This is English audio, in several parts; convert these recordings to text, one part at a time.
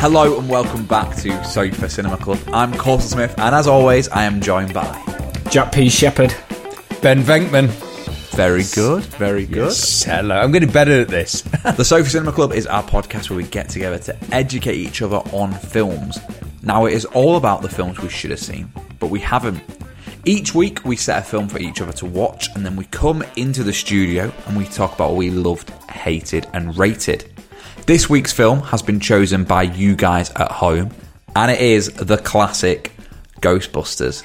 Hello and welcome back to Sofa Cinema Club. I'm Colson Smith, and as always, I am joined by. Jack P. Shepherd. Ben Venkman. Very good, very good. Hello. I'm getting better at this. The Sofa Cinema Club is our podcast where we get together to educate each other on films. Now, it is all about the films we should have seen, but we haven't. Each week, we set a film for each other to watch, and then we come into the studio and we talk about what we loved, hated, and rated. This week's film has been chosen by you guys at home, and it is the classic Ghostbusters.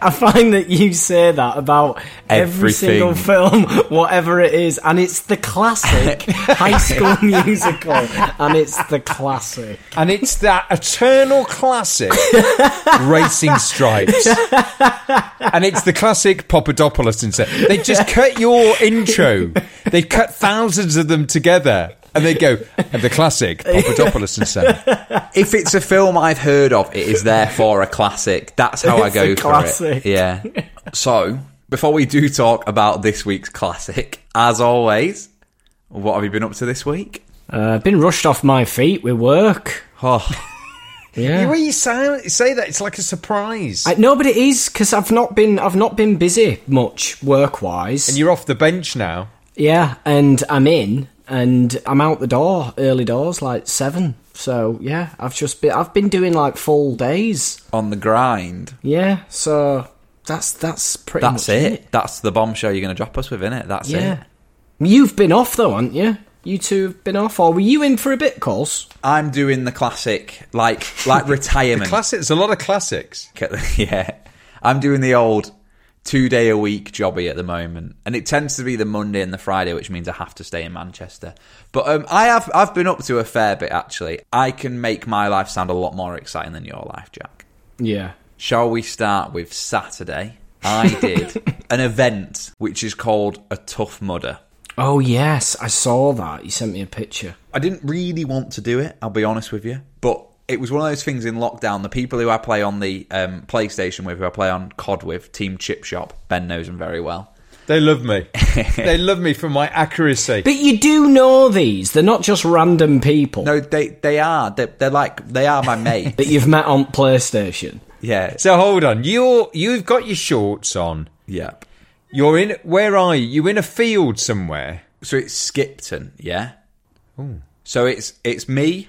I find that you say that about every Everything. single film, whatever it is, and it's the classic high school musical, and it's the classic. And it's that eternal classic Racing Stripes. And it's the classic Papadopoulos and say They just cut your intro. They cut thousands of them together. And they go, and the classic Papadopoulos and Son. if it's a film I've heard of, it is therefore a classic. That's how I go a for classic. it. Yeah. So, before we do talk about this week's classic, as always, what have you been up to this week? Uh, I've been rushed off my feet with work. Oh, Yeah. When you say, say that, it's like a surprise. I, no, but it is because I've not been I've not been busy much work wise. and you're off the bench now. Yeah, and I'm in, and I'm out the door early doors, like seven. So yeah, I've just been I've been doing like full days. on the grind. Yeah, so that's that's pretty. That's much it. That's the bombshell you're going to drop us with, innit? That's Yeah, it. you've been off though, haven't you? You two have been off, or were you in for a bit, course? I'm doing the classic, like like retirement. Classics, a lot of classics. yeah, I'm doing the old two day a week jobby at the moment, and it tends to be the Monday and the Friday, which means I have to stay in Manchester. But um, I have I've been up to a fair bit actually. I can make my life sound a lot more exciting than your life, Jack. Yeah. Shall we start with Saturday? I did an event which is called a Tough Mudder. Oh yes, I saw that. You sent me a picture. I didn't really want to do it, I'll be honest with you. But it was one of those things in lockdown. The people who I play on the um, PlayStation with, who I play on COD with, Team Chip Shop, Ben knows them very well. They love me. they love me for my accuracy. But you do know these; they're not just random people No, they they are. They're, they're like they are my mate. that you've met on PlayStation. yeah, So hold on, you're you've got your shorts on. yeah. You're in. Where are you? You're in a field somewhere? So it's Skipton, yeah. So it's it's me,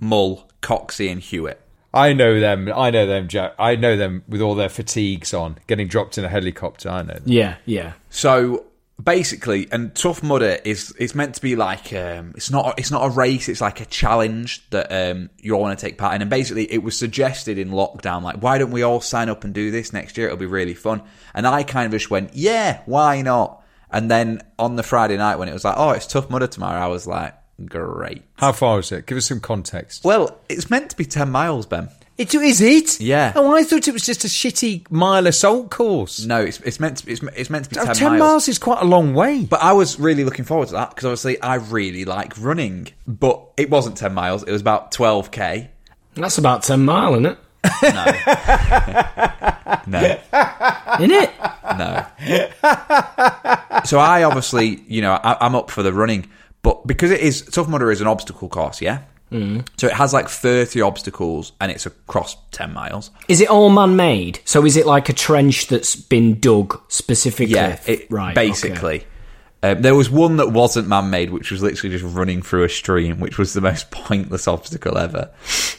Mull, Coxie, and Hewitt. I know them. I know them, Jack. I know them with all their fatigues on, getting dropped in a helicopter. I know. Them. Yeah, yeah. So basically, and Tough Mudder is it's meant to be like um, it's not it's not a race. It's like a challenge that um, you all want to take part in. And basically, it was suggested in lockdown, like why don't we all sign up and do this next year? It'll be really fun. And I kind of just went, yeah, why not? And then on the Friday night when it was like, oh, it's Tough Mudder tomorrow, I was like, great. How far is it? Give us some context. Well, it's meant to be ten miles, Ben. It is it? Yeah. Oh, I thought it was just a shitty mile assault course. No, it's it's meant to be, it's, it's meant to be Oh, ten, 10 miles. miles is quite a long way. But I was really looking forward to that because obviously I really like running. But it wasn't 10 miles, it was about 12k. That's about ten mile, isn't it? No, Isn't it? no. so I obviously, you know, I, I'm up for the running. But because it is Tough Mudder is an obstacle course, yeah. Mm. So it has like thirty obstacles, and it's across ten miles. Is it all man-made? So is it like a trench that's been dug specifically? Yeah, it, right. Basically, okay. um, there was one that wasn't man-made, which was literally just running through a stream, which was the most pointless obstacle ever.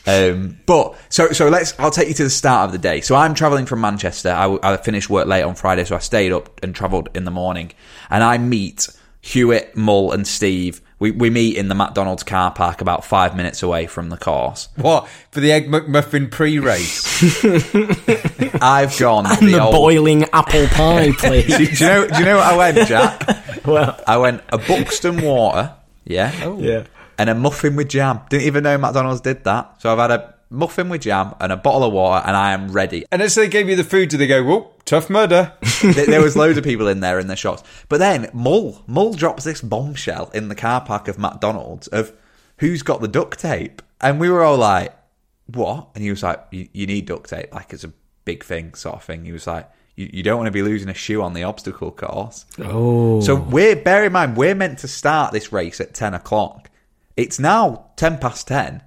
Um, but so so let's. I'll take you to the start of the day. So I'm traveling from Manchester. I, I finished work late on Friday, so I stayed up and travelled in the morning, and I meet Hewitt, Mull, and Steve. We, we meet in the McDonald's car park about five minutes away from the course. What for the egg McMuffin pre-race? I've gone And the old- boiling apple pie, please. do, you know? Do you know what I went, Jack? well, I went a Buxton water, yeah, oh. yeah. and a muffin with jam. Didn't even know McDonald's did that. So I've had a muffin with jam and a bottle of water, and I am ready. and as they gave you the food, do they go, "Whoa, tough murder"? there there was loads of people in there in their shots. But then Mull Mull drops this bombshell in the car park of McDonald's of who's got the duct tape, and we were all like, "What?" And he was like, "You, you need duct tape, like it's a big thing, sort of thing." He was like. You, you don't want to be losing a shoe on the obstacle course. Oh. So we're bear in mind we're meant to start this race at ten o'clock. It's now ten past ten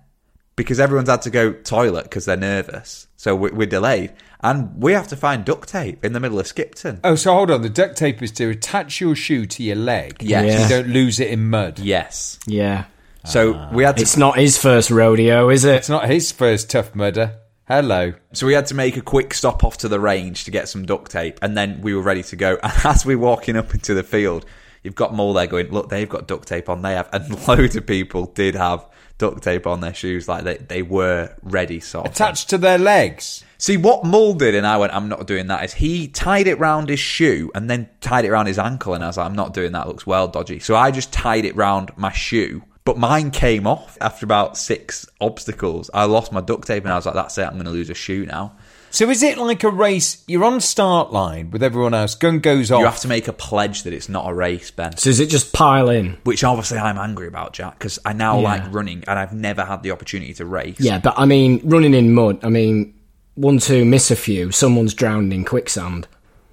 because everyone's had to go toilet because they're nervous. So we're, we're delayed, and we have to find duct tape in the middle of Skipton. oh, so hold on. The duct tape is to attach your shoe to your leg. Yes. so Yeah. you don't lose it in mud. Yes. Yeah. So ah. we had to It's not his first rodeo, is it? It's not his first tough murder. Hello. so we had to make a quick stop off to the range to get some duct tape, and then we were ready to go. And as we're walking up into the field, you've got Mull there going, "Look, they've got duct tape on. They have," and loads of people did have duct tape on their shoes, like they they were ready. Sort of. Attached to their legs. See what Mull did, and I went, "I'm not doing that. Is he tied it round his shoe and then tied it around his ankle, and I was like, "I'm not doing that. It looks well dodgy." So I just tied it round my shoe. But mine came off after about six obstacles. I lost my duct tape and I was like, that's it, I'm going to lose a shoe now. So is it like a race? You're on start line with everyone else. Gun goes off. You have to make a pledge that it's not a race, Ben. So is it just pile in? Which obviously I'm angry about, Jack, because I now Yeah. like running and I've never had the opportunity to race. Yeah, but I mean, running in mud. I mean, one, two, miss a few. Someone's drowned in quicksand.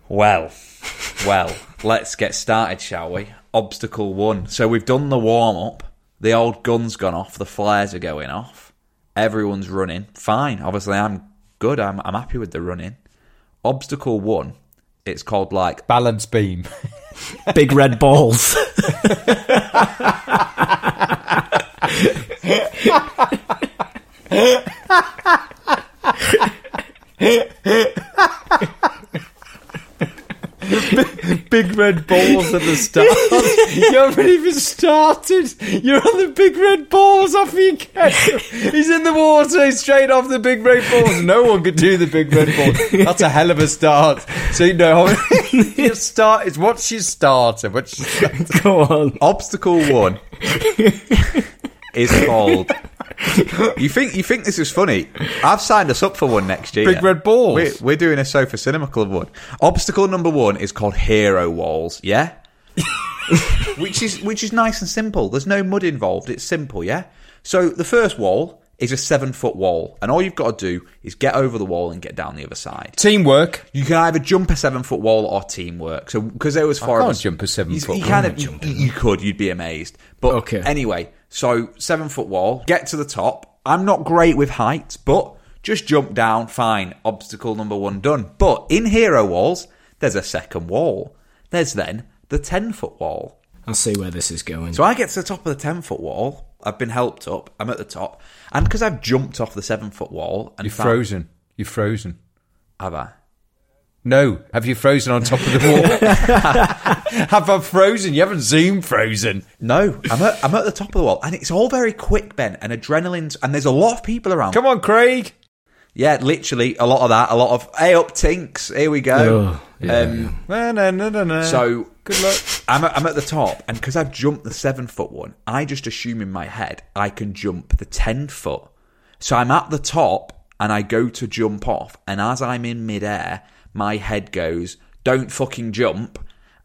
Well, well, let's get started, shall we? Obstacle one. So we've done the warm up. The old gun's gone off. The flares are going off. Everyone's running. Fine. Obviously, I'm good. I'm, I'm happy with the running. Obstacle one. It's called like balance beam. Big red balls. big red balls at the start. you haven't even started. You're on the big red balls off your get. He's in the water, he's straight off the big red balls. No one could do the big red balls. That's a hell of a start. So you know, your start is what's your starter? What's your starter? Go on. obstacle one. is called. You think you think this is funny? I've signed us up for one next year. Big red balls. We're, we're doing a Sofa Cinema Club one. Obstacle number one is called Hero Walls. Yeah, which is which is nice and simple. There's no mud involved. It's simple. Yeah. So the first wall is a seven foot wall, and all you've got to do is get over the wall and get down the other side. Teamwork. You can either jump a seven foot wall or teamwork. So because there was four can't of us, jump a seven you, foot you wall. kind of you, you could. You'd be amazed. But Okay. anyway, so seven foot wall. Get to the top. I'm not great with heights, but just jump down. Fine. Obstacle number one done. But in hero walls, there's a second wall. There's then the ten foot wall. I'll see where this is going. So I get to the top of the 10 foot wall. I've been helped up. I'm at the top. And because I've jumped off the 7 foot wall and You're found- frozen. You're frozen. Have I? No, have you frozen on top of the wall? have I frozen? You haven't zoomed frozen. No, I'm at, I'm at the top of the wall. And it's all very quick, Ben. And adrenaline's. And there's a lot of people around. Come on, Craig. Yeah, literally a lot of that. A lot of, hey up, Tinks. Here we go. Oh, yeah, um, No, no, no, no, no. So good luck. I'm at, I'm at the top, and because I've jumped the seven foot one, I just assume in my head I can jump the ten foot. So I'm at the top, and I go to jump off, and as I'm in midair, my head goes, "Don't fucking jump,"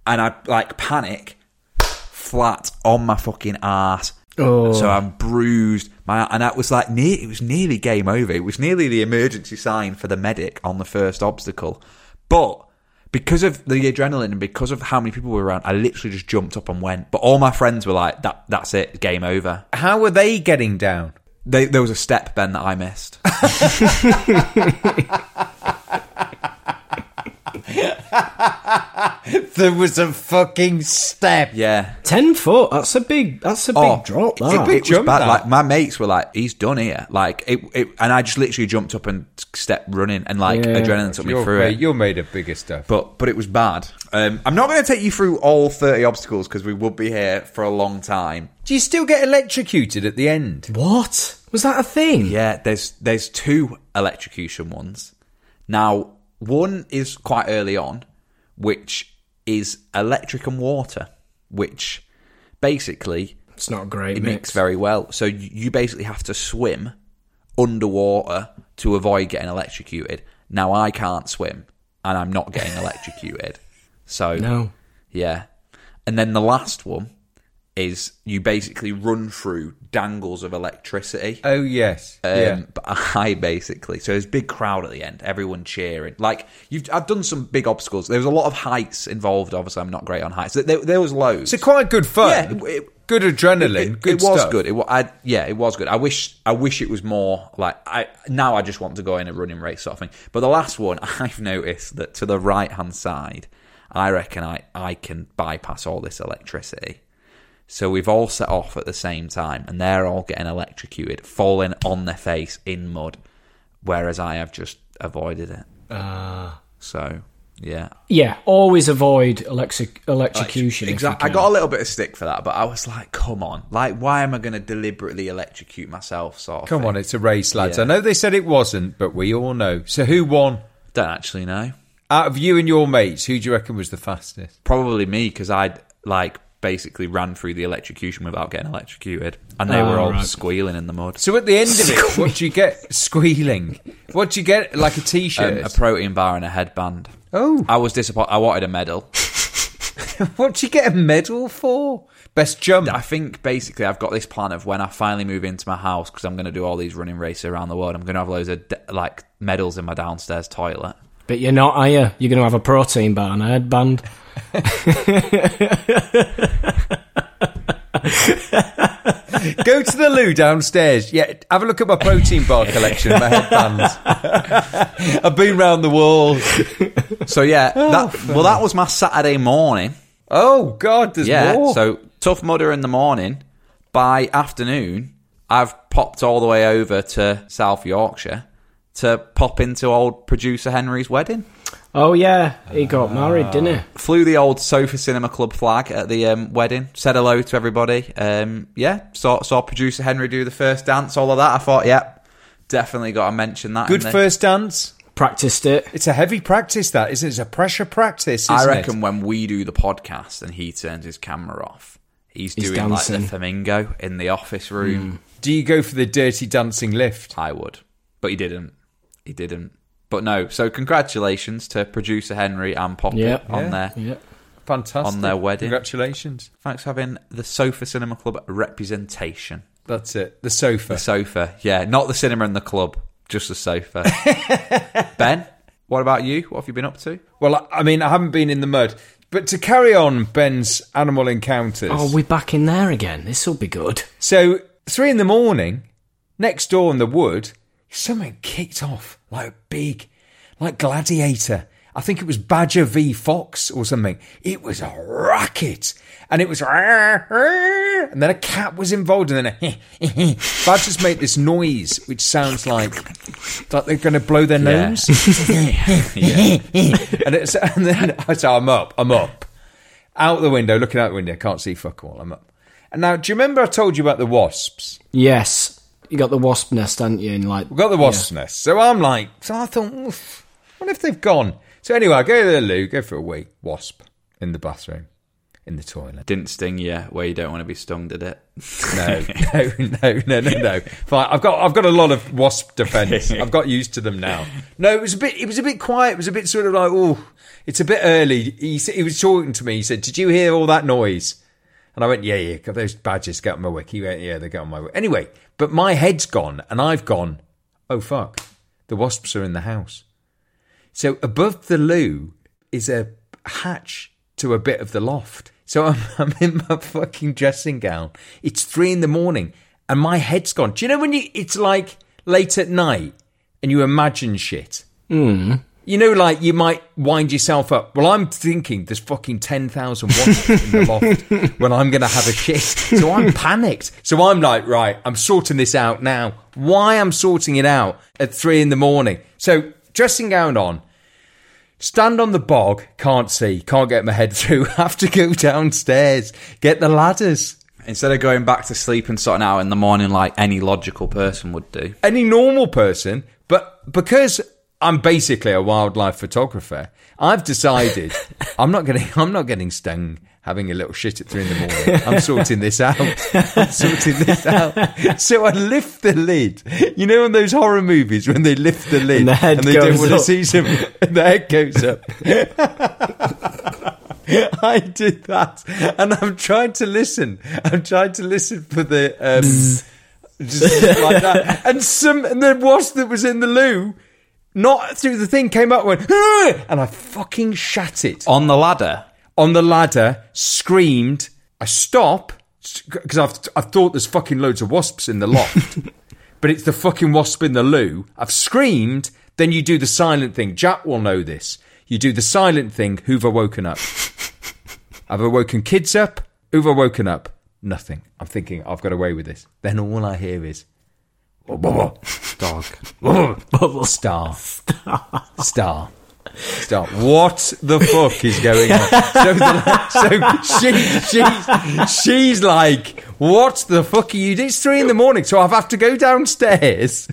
and I like panic, flat on my fucking ass. Oh. So I'm bruised. My and that was like near. It was nearly game over. It was nearly the emergency sign for the medic on the first obstacle, but because of the adrenaline and because of how many people were around, I literally just jumped up and went. But all my friends were like, "That that's it, game over." How were they getting down? They, there was a step Ben that I missed. There was a fucking step. yeah. Ten foot. That's a big. That's a big Oh, drop. a That. big it was jump, bad. that. Like my mates were like, "He's done here." Like it, it and I just literally jumped up and stepped running, and like Yeah. adrenaline took me You're, through made, it. you're made of bigger stuff. But but it was bad. Um, I'm not going to take you through all 30 obstacles because we would be here for a long time. Do you still get electrocuted at the end? What was that a thing? Yeah, there's there's two electrocution ones. Now one is quite early on, which is electric and water, which basically It's not great it mix. mix very well. So you you basically have to swim underwater to avoid getting electrocuted. Now I can't swim, and I'm not getting electrocuted. So No. yeah, and then the last one is you basically run through dangles of electricity. Oh yes. Um, yeah. But I basically so there's a big crowd at the end, everyone cheering. Like you've, I've done some big obstacles. There was a lot of heights involved. Obviously, I'm not great on heights. There, there was loads. So quite good fun. Yeah, it- good adrenaline. It, good it was stuff. good. It was, I, yeah, it was good. I wish, I wish it was more like I. Now I just want to go in a running race sort of thing. But the last one, I've noticed that to the right hand side, I reckon I I can bypass all this electricity. So we've all set off at the same time, and they're all getting electrocuted, falling on their face in mud, whereas I have just avoided it. Ah. So yeah, Yeah, always avoid electric electrocution. if Exactly. I got a little bit of stick for that, but I was like, come on. Like, why am I going to deliberately electrocute myself? Sort of Come thing. on, it's a race, lads. Yeah. I know they said it wasn't, but we all know. So who won? Don't actually know. Out of you and your mates, who do you reckon was the fastest? Probably me, because I'd, like, basically ran through the electrocution without getting electrocuted. And they Oh, were all right. squealing in the mud. So at the end of it, what do you get? Squealing. What do you get? Like a Um, t-shirt? a protein bar and a headband. oh, I was disappointed. I wanted a medal. what do you get a medal for? Best jump. I think basically I've got this plan of when I finally move into my house because I'm going to do all these running races around the world. I'm going to have loads of de- like medals in my downstairs toilet. But you're not, are you? You're going to have a protein bar and a headband. Go to the loo downstairs. Yeah, have a look at my protein bar collection, my headbands. I've been round the walls. So yeah, oh, that, well that was my Saturday morning. Oh God, there's yeah, more. so tough mudder in the morning. By afternoon, I've popped all the way over to South Yorkshire to pop into old producer Henry's wedding. Oh yeah, he got married, didn't he? Flew the old Sofa Cinema Club flag at the um, wedding. Said hello to everybody. Um, yeah, saw saw producer Henry do the first dance. All of that. I thought, yeah, definitely got to mention that. good in the- first dance. Practiced it. It's a heavy practice. That isn't. it? It's a pressure practice. Isn't I it? reckon when we do the podcast and he turns his camera off, he's, He's doing like the flamingo in the office room. Do you go for the dirty dancing lift? I would, but he didn't. He didn't. But no. So congratulations to producer Henry and Poppy Yeah. on Yeah. their. Yeah. Fantastic On their wedding. Congratulations. Thanks for having the Sofa Cinema Club representation. That's it. The sofa. The sofa, yeah, not the cinema and the club, just the sofa. ben, what about you? What have you been up to? Well, I- I mean, I haven't been in the mud, but to carry on Ben's animal encounters. Oh, we're back in there again. This will be good. So three in the morning, next door in the wood, something kicked off like a big, like gladiator. I think it was Badger v Fox or something. It was a racket, and it was, and then a cat was involved, and then a badgers make this noise which sounds like like they're going to blow their Yeah. nose. and, it's, and then I say, I'm up, I'm up. Out the window, looking out the window, can't see fuck all, I'm up. And now, do you remember I told you about the wasps? Yes, you got the wasp nest, hadn't you? In like We've got the wasp nest. So I'm like, so I thought, Oof, what if they've gone? So anyway, I go to the loo, go for a wee, wasp in the bathroom, in the toilet. Didn't sting you where you don't want to be stung, did it? No, no, no, no, no, no. Fine. I've got, I've got a lot of wasp defence. I've got used to them now. No, it was a bit, it was a bit quiet. It was a bit sort of like, oh, it's a bit early. He, he was talking to me. He said, "Did you hear all that noise?" And I went, "Yeah, yeah. Those badges get on my wick." He went, "Yeah, they get on my wick." Anyway, but my head's gone, and I've gone. Oh fuck! The wasps are in the house. So above the loo, is a hatch to a bit of the loft. So I'm, I'm in my fucking dressing gown. It's three in the morning and my head's gone. Do you know when you, it's like late at night and you imagine shit? Mm. You know, like you might wind yourself up. Well, I'm thinking there's fucking 10,000 wasps in the loft when I'm going to have a shit. So I'm panicked. So I'm like, right, I'm sorting this out now. Why I'm sorting it out at three in the morning? So dressing gown on, stand on the bog, can't see, can't get my head through, have to go downstairs, get the ladders. Instead of going back to sleep and sorting out in the morning like any logical person would do. Any normal person, but because I'm basically a wildlife photographer, I've decided I'm not getting I'm not getting stung having a little shit at three in the morning. I'm sorting this out. I'm sorting this out. So I lift the lid. You know, in those horror movies when they lift the lid And the head they don't want to see some, and the head goes up. I did that, and I'm trying to listen. I'm trying to listen for the um, just like that, and some and the wasp that was in the loo, not through the thing, came up and went, and I fucking shat it On the ladder. on the ladder, screamed. I stop because I've I've thought there's fucking loads of wasps in the loft, but it's the fucking wasp in the loo. I've screamed. Then you do the silent thing. Jack will know this. You do the silent thing. Who've woken up? I've awoken kids up. Who've woken up? Nothing. I'm thinking I've got away with this. Then all I hear is Dog. star, star, star. What the fuck is going on? So, the, so she, she's, she's like, what the fuck are you doing? It's three in the morning, so I have to go downstairs,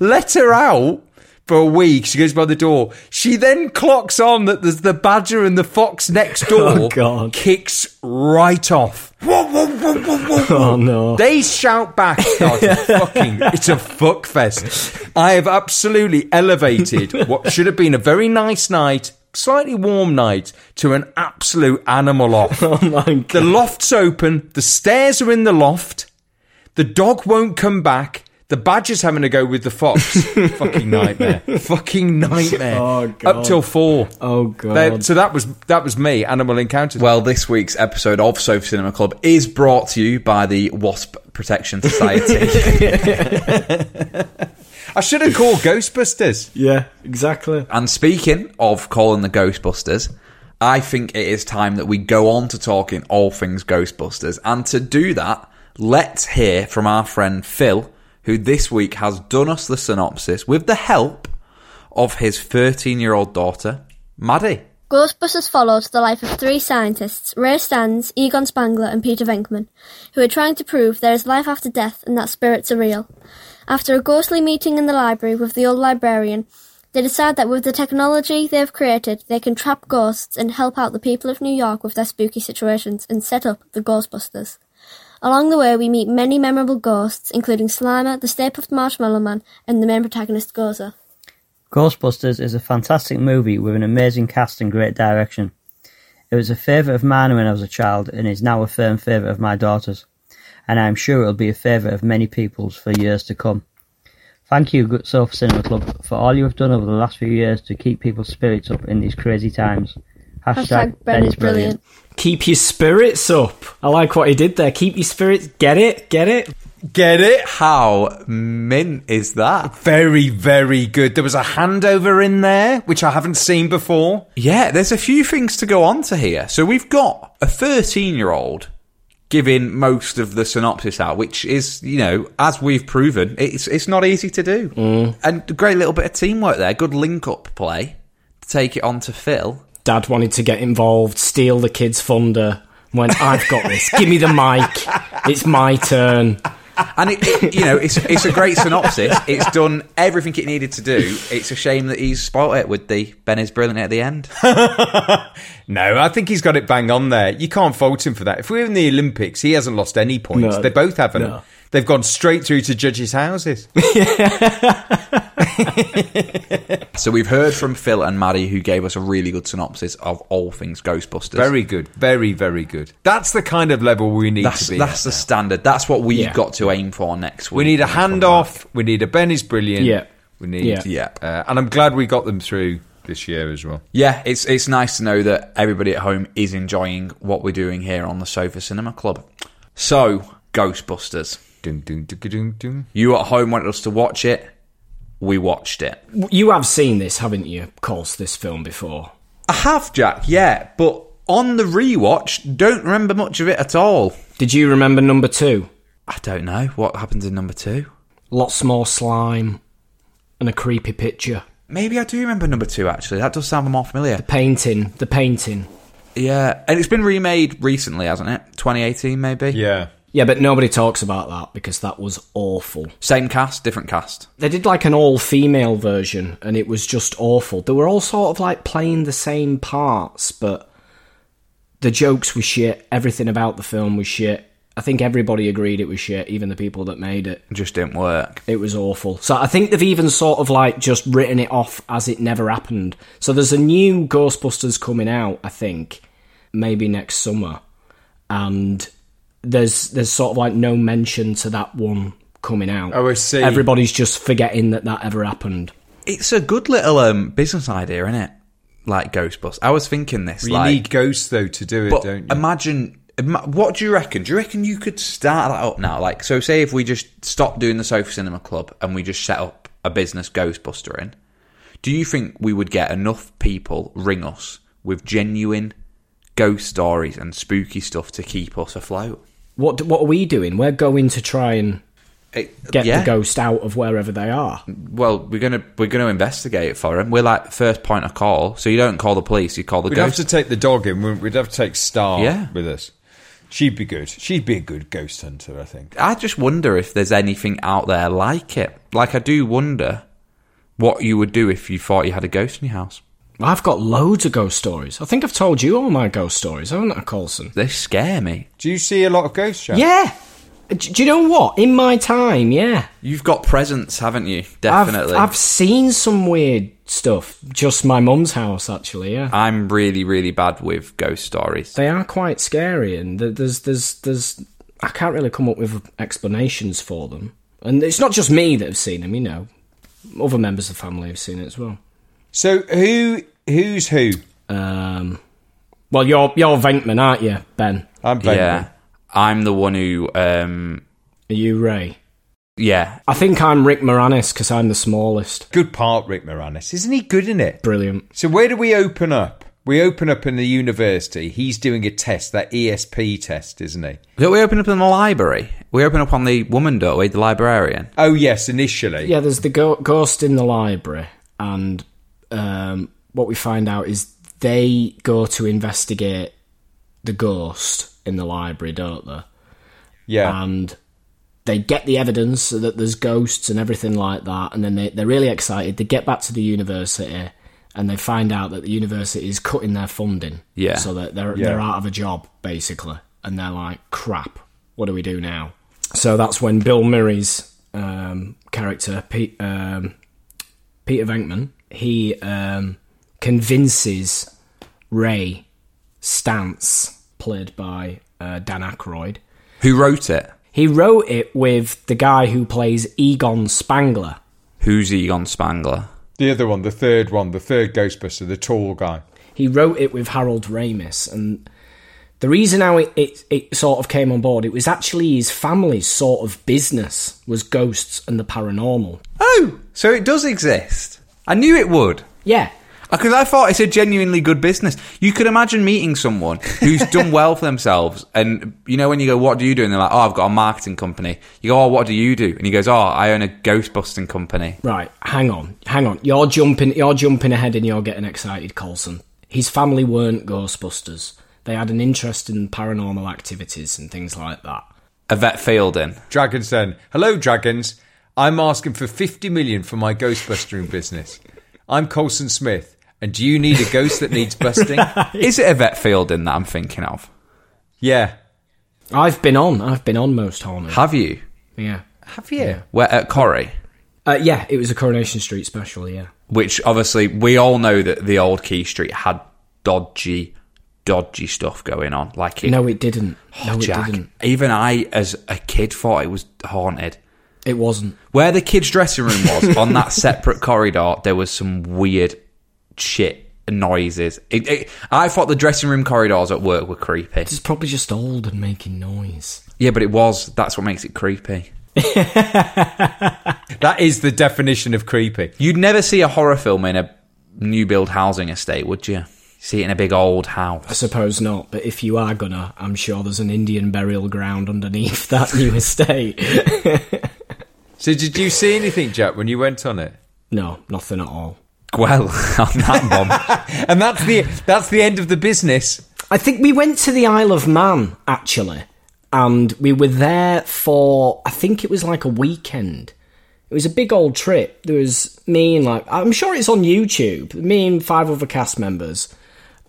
let her out for a week. She goes by the door. She then clocks on that there's the badger and the fox next oh, door. Oh, God. Kicks right off. Whoa, whoa, whoa. Oh no. They shout back. Oh, it's a fucking, it's a fuck fest. I have absolutely elevated what should have been a very nice night, slightly warm night, to an absolute animal off. Oh my god. The loft's open. The stairs are in the loft. The dog won't come back. The badger's having to go with the fox. Fucking nightmare. Fucking nightmare. Oh, God. Up till four. Oh, God. They- so that was that was me. Animal encounters. Well, this week's episode of Sofa Cinema Club is brought to you by the Wasp Protection Society. I should have called Ghostbusters. Yeah, exactly. and speaking of calling the Ghostbusters, I think it is time that we go on to talking all things Ghostbusters. And to do that, let's hear from our friend Phil, who this week has done us the synopsis with the help of his 13 year old daughter, Maddie. Ghostbusters follows the life of three scientists, Ray Stantz, Egon Spengler, and Peter Venkman, who are trying to prove there is life after death and that spirits are real. After a ghostly meeting in the library with the old librarian, they decide that with the technology they have created, they can trap ghosts and help out the people of New York with their spooky situations and set up the Ghostbusters. Along the way, we meet many memorable ghosts, including Slimer, the Stay Puft Marshmallow Man, and the main protagonist Gozer. Ghostbusters is a fantastic movie with an amazing cast and great direction. It was a favourite of mine when I was a child and is now a firm favourite of my daughter's, and I am sure it will be a favourite of many people's for years to come. Thank you, Good Sofa Cinema Club, for all you have done over the last few years to keep people's spirits up in these crazy times. Hashtag, Hashtag Ben is brilliant. Keep your spirits up. I like what he did there. Keep your spirits. Get it? Get it? Get it? How mint is that? Very, very good. There was a handover in there, which I haven't seen before. Yeah, there's a few things to go on to here. So we've got a 13 year old giving most of the synopsis out, which is, you know, as we've proven, it's it's not easy to do. Mm. And a great little bit of teamwork there. Good link up play to take it on to Phil. Dad wanted to get involved, steal the kids' thunder. Went, I've got this. Give me the mic. It's my turn. And it, it- you know, it's it's a great synopsis. It's done everything it needed to do. It's a shame that he's spoilt it with the Ben is brilliant at the end. No, I think he's got it bang on there. You can't fault him for that. If we're in the Olympics, he hasn't lost any points. No. they both haven't. No. They've gone straight through to judges' houses. So we've heard from Phil and Maddie, who gave us a really good synopsis of all things Ghostbusters. very good. Very, very good. That's the kind of level we need that's to be. that's at the now. standard. That's what we've Yeah. got to aim for next week. We need a when we come handoff. We need a Ben is brilliant. Yeah. We need. Yeah. Yeah. Uh, and I'm glad we got them through this year as well. Yeah, it's it's nice to know that everybody at home is enjoying what we're doing here on the Sofa Cinema Club. So, Ghostbusters. Dun, dun, dun, dun, dun. You at home wanted us to watch it. We watched it. You have seen this, haven't you? Of course, this film before. I have, Jack, yeah, but on the rewatch, don't remember much of it at all. Did you remember number two? I don't know. What happens in number two? Lots more slime and a creepy picture. Maybe I do remember number two, actually. That does sound more familiar. The painting, the painting. Yeah, and it's been remade recently, hasn't it? 2018, maybe? Yeah. Yeah, but nobody talks about that because that was awful. Same cast, different cast. They did like an all female version and it was just awful. They were all sort of like playing the same parts, but the jokes were shit. Everything about the film was shit. I think everybody agreed it was shit, even the people that made it. It just didn't work. It was awful. So I think they've even sort of like just written it off as it never happened. So there's a new Ghostbusters coming out, I think, maybe next summer. And there's there's sort of like no mention to that one coming out. Oh, I see. Everybody's just forgetting that that ever happened. It's a good little um, business idea, isn't it? Like Ghostbusters. I was thinking this. You like, need ghosts though to do it, but don't you? imagine. What do you reckon? Do you reckon you could start that up now? Like, so say if we just stopped doing the Sofa Cinema Club and we just set up a business Ghostbuster in, do you think we would get enough people ring us with genuine ghost stories and spooky stuff to keep us afloat? What what are we doing? We're going to try and eh, get yeah. the ghost out of wherever they are. Well, we're gonna we're gonna investigate it for him. We're like first point of call, so you don't call the police, you call the ghost. We'd have to take the dog in. wouldn't we? We'd have to take Star Yeah. with us. She'd be good. She'd be a good ghost hunter, I think. I just wonder if there's anything out there like it. Like I do wonder what you would do if you thought you had a ghost in your house. I've got loads of ghost stories. I think I've told you all my ghost stories, haven't I, Colson? They scare me. Do you see a lot of ghosts, Jack? Yeah. Uh, d- Do you know what? In my time, yeah. You've got presents, haven't you? I've, Definitely. I've seen some weird stuff. Just my mum's house, actually, yeah. I'm really, really bad with ghost stories. They are quite scary, and th- there's, there's, there's. I can't really come up with explanations for them. And it's not just me that have seen them, you know. Other members of the family have seen it as well. So who who's who? Um, well, you're you're Venkman, aren't you, Ben? I'm Ben. Yeah, I'm the one who. um Are you Ray? Yeah, I think I'm Rick Moranis because I'm the smallest. Good part, Rick Moranis. Isn't he good in it? Brilliant. So where do we open up? We open up in the university. He's doing a test, that ESP test, isn't he? don't we open up in the library? We open up on the woman, don't we? The librarian. Oh yes, initially. Yeah, there's the go- ghost in the library, and um, what we find out is they go to investigate the ghost in the library, don't they? Yeah. And they get the evidence that there's ghosts and everything like that, and then they, they're really excited. They get back to the university, and they find out that the university is cutting their funding. Yeah. So that they're Yeah. they're out of a job basically, and they're like, "Crap, what do we do now?" So that's when Bill Murray's um, character, Pete, um, Peter Venkman, he um, convinces Ray Stantz, played by uh, Dan Aykroyd. Who wrote it? He wrote it with the guy who plays Egon Spengler. Who's Egon Spengler? the other one, the third one, the third Ghostbuster, the tall guy. He wrote it with Harold Ramis, and the reason how it, it, it sort of came on board, it was actually his family's sort of business was ghosts and the paranormal. Oh, so it does exist. I knew it would. Yeah, Because I thought it's a genuinely good business. You could imagine meeting someone who's done well for themselves, and you know when you go, "What do you do?" and they're like, "Oh, I've got a marketing company." You go, "Oh, what do you do?" And he goes, "Oh, I own a ghost busting company." Right, hang on, hang on. You're jumping, you're jumping ahead, and you're getting excited, Colson. His family weren't Ghostbusters. They had an interest in paranormal activities and things like that. A Yvette Fielding. Dragons then. Hello, Dragons. I'm asking for 50 million for my Ghostbustering business. I'm Colson Smith. And do you need a ghost that needs busting? Is it Yvette Fielding that I'm thinking of? Yeah. I've been on, I've been on Most Haunted. Have you? yeah, Have you? Where at Corrie? uh, yeah. It was a Coronation Street special. Yeah, Which obviously we all know that the old Key Street had dodgy, dodgy stuff going on. Like it, no, it didn't. No, it didn't. Even I, as a kid, thought it was haunted. It wasn't. Where the kids' dressing room was on that separate corridor, there was some weird shit noises. It, it, I thought the dressing room corridors at work were creepy. It's probably just old and making noise. Yeah, but it was. That's what makes it creepy. That is the definition of creepy. You'd never see a horror film in a new build housing estate, would you? See it in a big old house. I suppose not, but if you are gonna, I'm sure there's an Indian burial ground underneath that new estate. So did you see anything, Jack, when you went on it? no, nothing at all. Well, on that bomb. And that's the that's the end of the business. I think we went to the Isle of Man actually, and we were there for I think it was like a weekend. It was a big old trip. There was me and like I'm sure it's on YouTube. Me and five other cast members,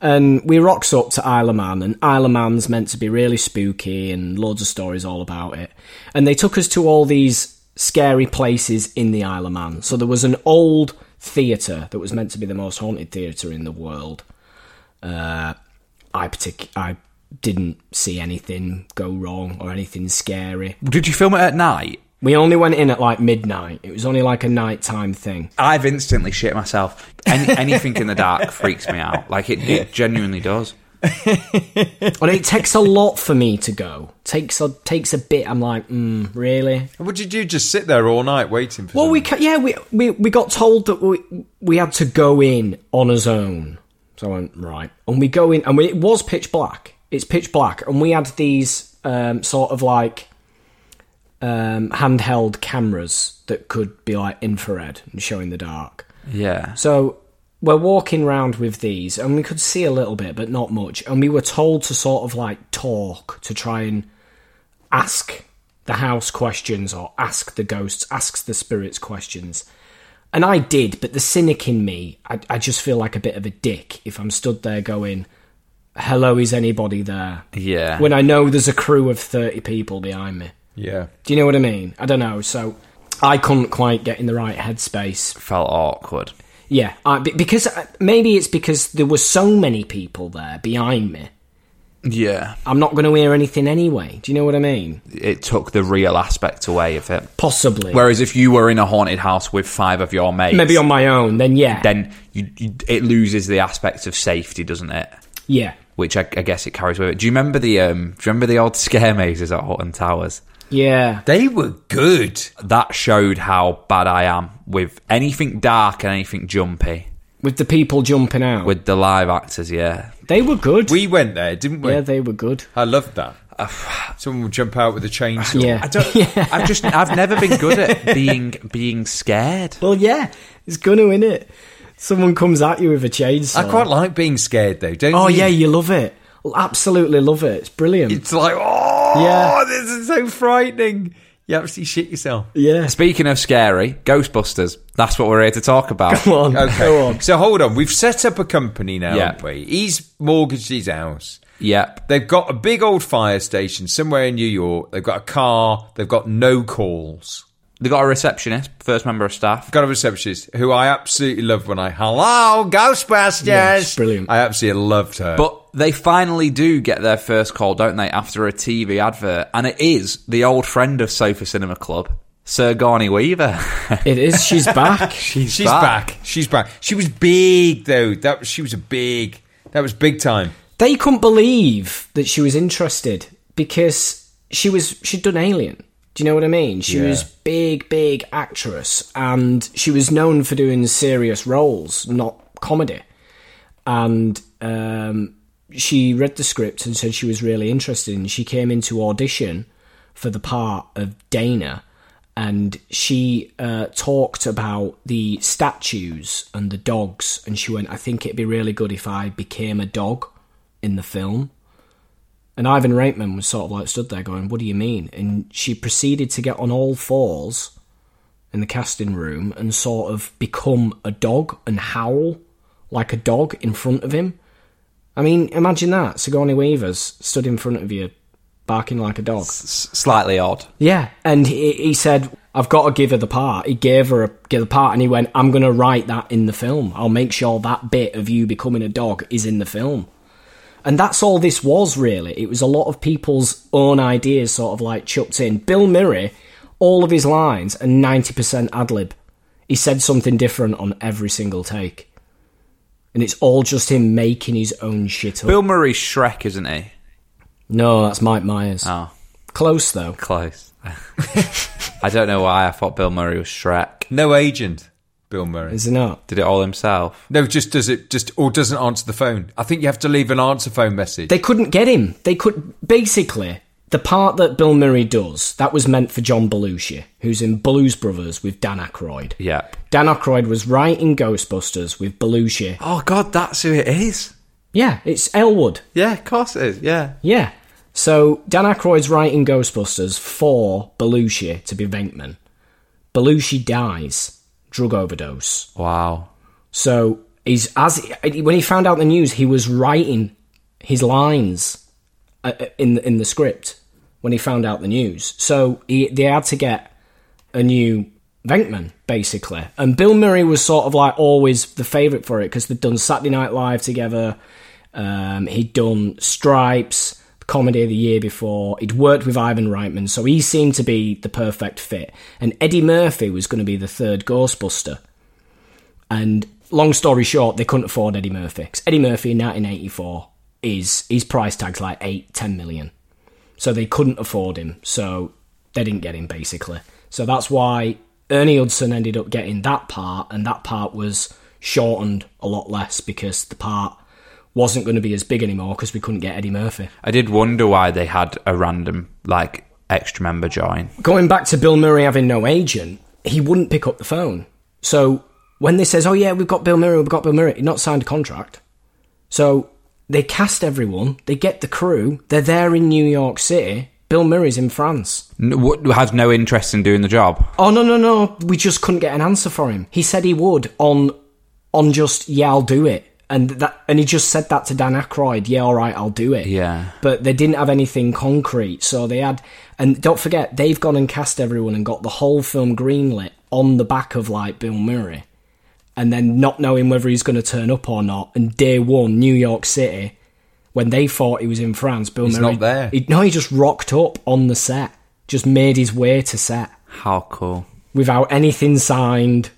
and we rocks up to Isle of Man, and Isle of Man's meant to be really spooky and loads of stories all about it. And they took us to all these scary places in the Isle of Man. So there was an old theatre that was meant to be the most haunted theatre in the world. Uh, I partic- I didn't see anything go wrong or anything scary. Did you film it at night? We only went in at like midnight. It was only like a nighttime thing. I've instantly shit myself. Any, anything in the dark freaks me out. Like it, it genuinely does. And it takes a lot for me to go. Takes a takes a bit. I'm like, mm, really? What did you do? Just sit there all night waiting for? Well, we ca- yeah we, we we got told that we we had to go in on his own. So I went right, and we go in, and we, it was pitch black. It's pitch black, and we had these um, sort of like um, handheld cameras that could be like infrared and show in the dark. Yeah. So we're walking round with these, and we could see a little bit, but not much. And we were told to sort of like talk to try and ask the house questions or ask the ghosts, ask the spirits questions. And I did, but the cynic in me, I, I just feel like a bit of a dick if I'm stood there going, "Hello, is anybody there?" Yeah. When I know there's a crew of thirty people behind me. yeah. Do you know what I mean? I don't know. So I couldn't quite get in the right headspace Felt awkward. Yeah, I, because uh, maybe it's because there were so many people there behind me. Yeah. I'm not going to hear anything anyway. Do you know what I mean? It took the real aspect away of it. Possibly. Whereas if you were in a haunted house with five of your mates, maybe on my own, then yeah, then you, you, it loses the aspect of safety, doesn't it? yeah, Which I, I guess it carries with it. Do you remember the um, Do you remember the old scare mazes at Houghton Towers? Yeah. They were good. That showed how bad I am with anything dark and anything jumpy. With the people jumping out, With the live actors, yeah. they were good. We went there, didn't we? yeah, they were good. I loved that. Uh, Someone would jump out with a chainsaw. Yeah, I don't. I've just. I've never been good at being being scared. well, yeah, it's gonna in it. Someone comes at you with a chainsaw. I quite like being scared though, don't Oh you? yeah, you love it. Absolutely love it. It's brilliant. It's like, oh, Yeah. Oh, this is so frightening. You absolutely shit yourself. yeah. Speaking of scary, Ghostbusters. That's what we're here to talk about. Come on, Okay. go on. So hold on. We've set up a company now, Yeah. haven't we? He's mortgaged his house. Yep. They've got a big old fire station somewhere in New York. They've got a car. They've got no calls. They got a receptionist, first member of staff. Got a receptionist who I absolutely loved when I hello Ghostbusters. Yeah, it's brilliant. I absolutely loved her. But they finally do get their first call, don't they, after a TV advert? And it is the old friend of Sofa Cinema Club, Sigourney Weaver. It is. She's back. she's back. She's back. She was big though. That she was a big. That was big time. they couldn't believe that she was interested because she was she'd done Alien. Do you know what I mean? She Yeah. was big, big actress, and she was known for doing serious roles, not comedy. And um, she read the script and said she was really interested. And she came into audition for the part of Dana, and she uh, talked about the statues and the dogs. And she went, "I think it'd be really good if I became a dog in the film." And Ivan Reitman was sort of like stood there going, What do you mean? And she proceeded to get on all fours in the casting room and sort of become a dog and howl like a dog in front of him. I mean, imagine that. Sigourney Weaver's stood in front of you barking like a dog. S- slightly odd. Yeah, and he, he said, "I've got to give her the part." He gave her a give the part, and he went, "I'm going to write that in the film. I'll make sure that bit of you becoming a dog is in the film." And that's all this was really. It was a lot of people's own ideas, sort of like chucked in. Bill Murray, all of his lines are ninety percent ad lib. He said something different on every single take. and it's all just him making his own shit up. Bill Murray's Shrek, isn't he? no, that's Mike Myers. Oh, Close though. close. I don't know why I thought Bill Murray was Shrek. No agent, Bill Murray. Is it not? Did it all himself. No, just does it just or doesn't answer the phone. I think you have to leave an answer phone message. They couldn't get him. They could basically the part that Bill Murray does that was meant for John Belushi, who's in Blues Brothers with Dan Aykroyd. Yep. Dan Aykroyd was writing Ghostbusters with Belushi. Oh God, that's who it is. Yeah, it's Elwood. Yeah, of course it is. Yeah. Yeah. So Dan Aykroyd's writing Ghostbusters for Belushi to be Venkman. Belushi dies, drug overdose. Wow. So he's as when he found out the news, he was writing his lines uh, uh, in the, in the script when he found out the news. So he, they had to get a new Venkman basically, and Bill Murray was sort of like always the favourite for it because they'd done Saturday Night Live together. Um, he'd done Stripes, comedy of the year before. He'd worked with Ivan Reitman, so he seemed to be the perfect fit. And Eddie Murphy was going to be the third Ghostbuster. And long story short, they couldn't afford Eddie Murphy. 'Cause Eddie Murphy in 1984 is his price tag's like eight, ten million. So they couldn't afford him. So they didn't get him basically. So that's why Ernie Hudson ended up getting that part, and that part was shortened a lot less because the part wasn't going to be as big anymore because we couldn't get Eddie Murphy. I did wonder why they had a random like extra member join. going back to Bill Murray having no agent, he wouldn't pick up the phone. So when they says, "Oh yeah, we've got Bill Murray, we've got Bill Murray," he'd not signed a contract. So they cast everyone, they get the crew, they're there in New York City. Bill Murray's in France. N- w- had no interest in doing the job. Oh no no no! We just couldn't get an answer for him. He said he would on on just yeah I'll do it, and that and he just said that to Dan Aykroyd. Yeah, all right, I'll do it. Yeah. but they didn't have anything concrete, so they had. And don't forget, they've gone and cast everyone and got the whole film greenlit on the back of like Bill Murray, and then not knowing whether he's going to turn up or not. And day one, New York City, when they thought he was in France, Bill He's Murray not there. He, no, he just rocked up on the set, just made his way to set How cool. without anything signed,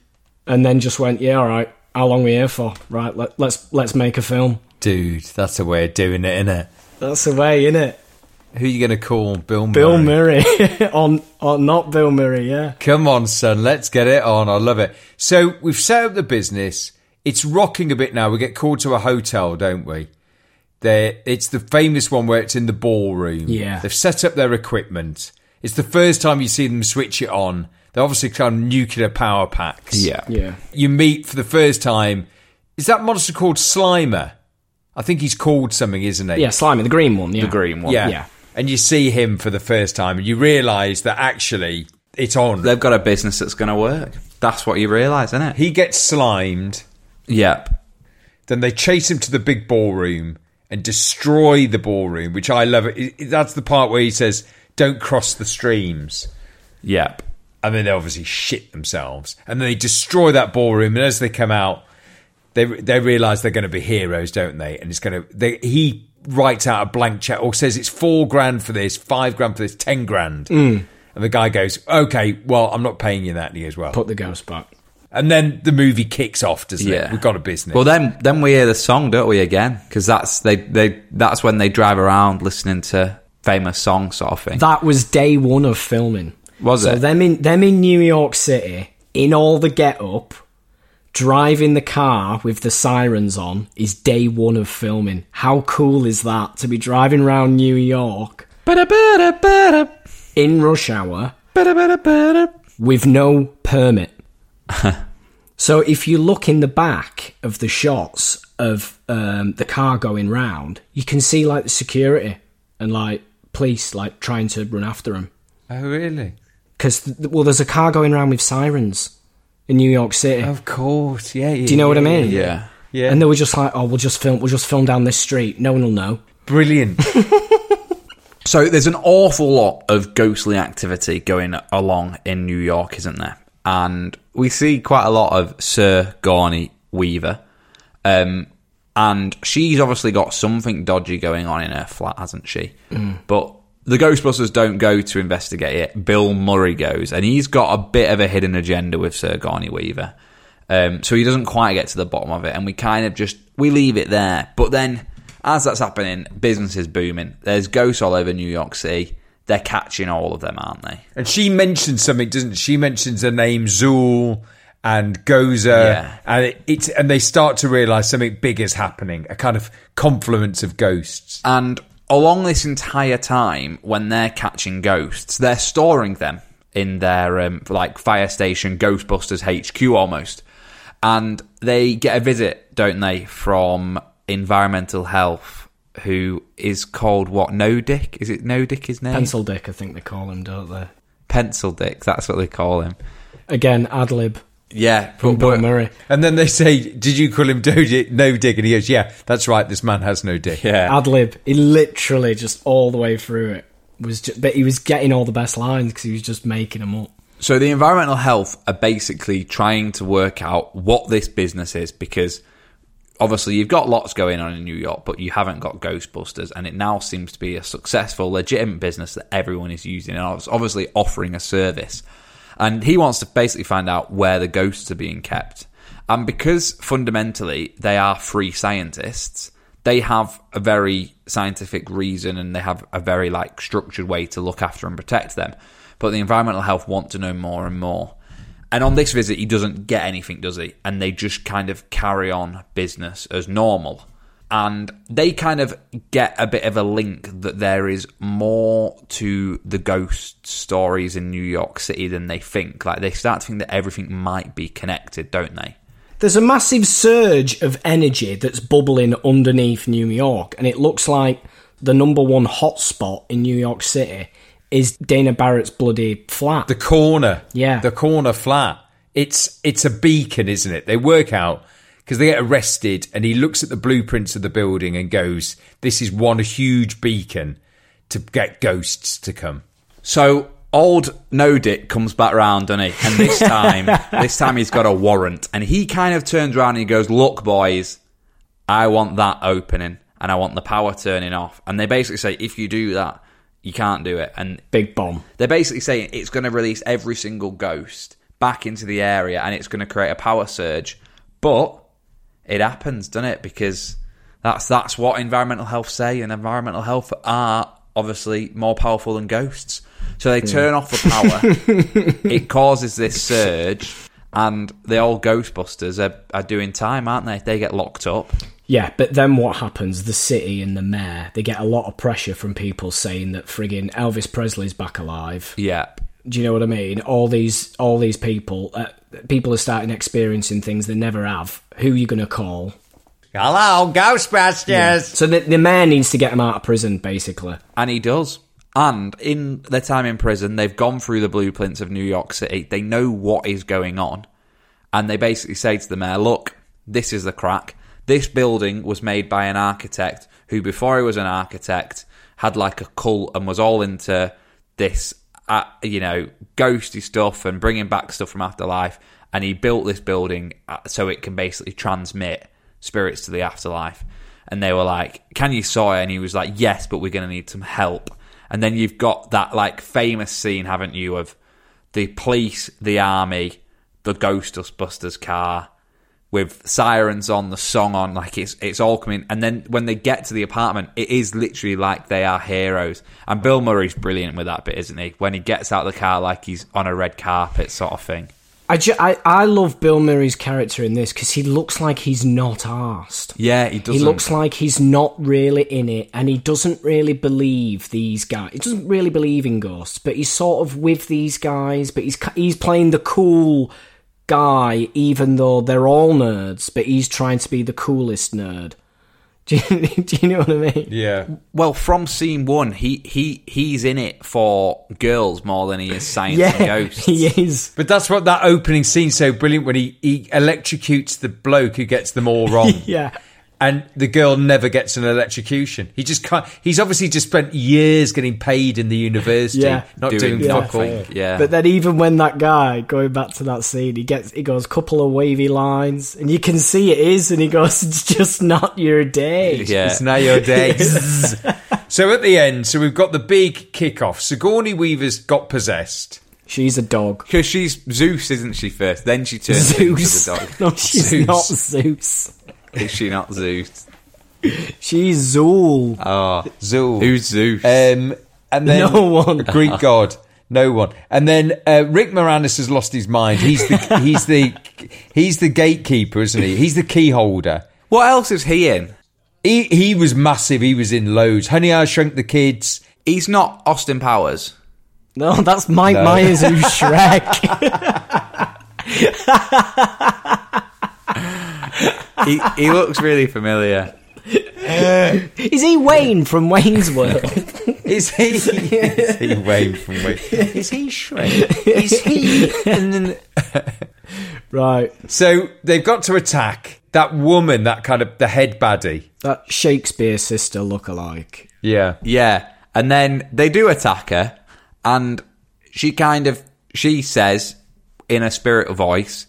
and then just went, "Yeah, all right. How long we here for? Right, let, let's let's make a film." Dude, that's a way of doing it, isn't it? That's the way, isn't it? Who you going to call? Bill Murray. Bill Murray on on not Bill Murray, yeah. Come on, son, let's get it on. I love it. So we've set up the business. It's rocking a bit now. We get called to a hotel, don't we? There, it's the famous one where it's in the ballroom. Yeah. they've set up their equipment. It's the first time you see them switch it on. They're obviously kind of nuclear power packs. Yeah. Yeah. You meet for the first time. Is that monster called Slimer? I think he's called something, isn't he? Yeah, Slimy, the green one, yeah. The green one. Yeah. Yeah. And you see him for the first time and you realise that actually it's on. They've got a business that's going to work. That's what you realise, isn't it? He gets slimed. Yep. Then they chase him to the big ballroom and destroy the ballroom, which I love. It- it- That's the part where he says, "Don't cross the streams," Yep. And then they obviously shit themselves, and then they destroy that ballroom. And as they come out, they they realise they're going to be heroes, don't they? And it's going to. They, he writes out a blank check or says it's four grand for this, five grand for this, ten grand. Hmm. And the guy goes, "Okay, well, I'm not paying you that." And he goes, "Well," Put the ghost back. and then the movie kicks off, doesn't Yeah. it? We've got a business. Well, then then we hear the song, don't we? Again, because that's they they that's when they drive around listening to famous songs, sort of thing. That was day one of filming. Was it? so it? them in them in New York City, in all the get up, driving the car with the sirens on is day one of filming. How cool is that to be driving around New York Ba-da-ba-da-ba-da, in rush hour ba-da-ba-da-ba-da. with no permit. so if you look in the back of the shots of um, the car going round, you can see like the security and like police like trying to run after them. oh, really? Because well, there's a car going around with sirens in New York City. Of course, yeah. yeah Do you know what I mean? Yeah. Yeah. And they were just like, "Oh, we'll just film. We'll just film down this street. No one will know." Brilliant. So there's an awful lot of ghostly activity going along in New York, isn't there? And we see quite a lot of Sigourney Weaver. Um, and she's obviously got something dodgy going on in her flat, hasn't she? But the Ghostbusters don't go to investigate it. Bill Murray goes, and he's got a bit of a hidden agenda with Sigourney Weaver. Um, so he doesn't quite get to the bottom of it, and we kind of just we leave it there. But then, as that's happening, business is booming. There's ghosts all over New York City. They're catching all of them, aren't they? And she mentions something, doesn't she? She mentions the name Zuul and Gozer, Yeah. and it, it's and they start to realise something big is happening. A kind of confluence of ghosts. And along this entire time, when they're catching ghosts, they're storing them in their um, like fire station, Ghostbusters HQ almost. And they get a visit, don't they, from environmental health, who is called what? No Dick? Is it No Dick? His name? Pencil Dick, I think they call him, don't they? Pencil Dick. That's what they call him. Again, ad lib Yeah, from but- Bill Murray. And then they say, "Did you call him no dick?" No dick, and he goes, "Yeah, that's right. This man has no dick." Yeah, Ad lib. He literally just all the way through it was, just, but he was getting all the best lines because he was just making them up. So the environmental health are basically trying to work out what this business is because obviously you've got lots going on in New York, but you haven't got Ghostbusters, and it now seems to be a successful, legitimate business that everyone is using and it's obviously offering a service. And he wants to basically find out where the ghosts are being kept. And because fundamentally they are free scientists, they have a very scientific reason and they have a very like structured way to look after and protect them. But the environmental health want to know more and more. And on this visit, he doesn't get anything, does he? And they just kind of carry on business as normal. And they kind of get a bit of a link that there is more to the ghost stories in New York City than they think. Like they start to think that everything might be connected, don't they? There's a massive surge of energy that's bubbling underneath New York, and it looks like the number one hotspot in New York City is Dana Barrett's bloody flat. The corner, Yeah. the corner flat. It's it's a beacon, isn't it? They work out because they get arrested, and he looks at the blueprints of the building and goes, "This is one huge beacon to get ghosts to come." So old No Dick comes back round, doesn't he? And this time, this time he's got a warrant, and he kind of turns around and he goes, "Look, boys, I want that opening, and I want the power turning off." And they basically say, "If you do that, you can't do it." And Big bomb. they're basically saying it's going to release every single ghost back into the area, and it's going to create a power surge. But it happens, doesn't it? Because that's that's what environmental health say, and environmental health are obviously more powerful than ghosts. So they turn off the power. it causes this surge, and the old Ghostbusters are, are doing time, aren't they? They get locked up. Yeah, but then what happens? The city and the mayor, they get a lot of pressure from people saying that friggin' Elvis Presley's back alive. Yeah. Do you know what I mean? All these, all these people, uh, people are starting experiencing things they never have. Who are you going to call? Hello, Ghostbusters. So the, the mayor needs to get him out of prison, basically. And he does. And in their time in prison, they've gone through the blueprints of New York City. They know what is going on. And they basically say to the mayor, look, this is the crack. This building was made by an architect who, before he was an architect, had like a cult and was all into this, uh, you know, ghosty stuff and bringing back stuff from afterlife. And he built this building uh, so it can basically transmit spirits to the afterlife. And they were like, "Can you saw it?" And he was like, "Yes, but we're going to need some help." And then you've got that like famous scene, haven't you, of the police, the army, the ghost Ghostbusters car with sirens on, the song on, like it's it's all coming. And then when they get to the apartment, it is literally like they are heroes. And Bill Murray's brilliant with that bit, isn't he? When he gets out of the car like he's on a red carpet, sort of thing. I, ju- I, I love Bill Murray's character in this because he looks like he's not arsed. Yeah, he doesn't. He looks like he's not really in it, and he doesn't really believe these guys. He doesn't really believe in ghosts, but he's sort of with these guys. But he's he's playing the cool guy, even though they're all nerds. But he's trying to be the coolest nerd. Do you, do you know what I mean? Yeah. Well, from scene one, he he he's in it for girls more than he is science and Yeah, ghosts. he is. But that's what that opening scene's so brilliant when he, he electrocutes the bloke who gets them all wrong. Yeah. And the girl never gets an electrocution. He just can't. He's obviously just spent years getting paid in the university, Yeah. not Doing doing, fuck nothing. all. Yeah. But then even when that guy going back to that scene, he gets he goes couple of wavy lines, and you can see it is, and he goes, "It's just not your day." yeah. It's now your day. so at the end, so we've got the big kickoff. Sigourney Weaver's got possessed. She's a dog. Because she's Zeus, isn't she? First, then she turns Zeus. into the dog. no, she's Zeus. not Zeus. Is she not Zeus? She's Zuul. Oh, Zuul. who's Zeus? Um, and then No one. Greek god. No one. And then uh, Rick Moranis has lost his mind. He's the he's the he's the gatekeeper, isn't he? He's the key holder. what else is he in? He he was massive. He was in loads. Honey, I Shrunk the Kids. He's not Austin Powers. No, that's Mike No. Myers who's Shrek. He, he looks really familiar. Is he Wayne from Wayne's World? Is he? is he Wayne from Wayne? Is he Shrek? Is he? And then, right. so they've got to attack that woman, that kind of the head baddie. That Shakespears Sister look-alike. Yeah. Yeah, and then they do attack her, and she kind of she says in a spirit of voice,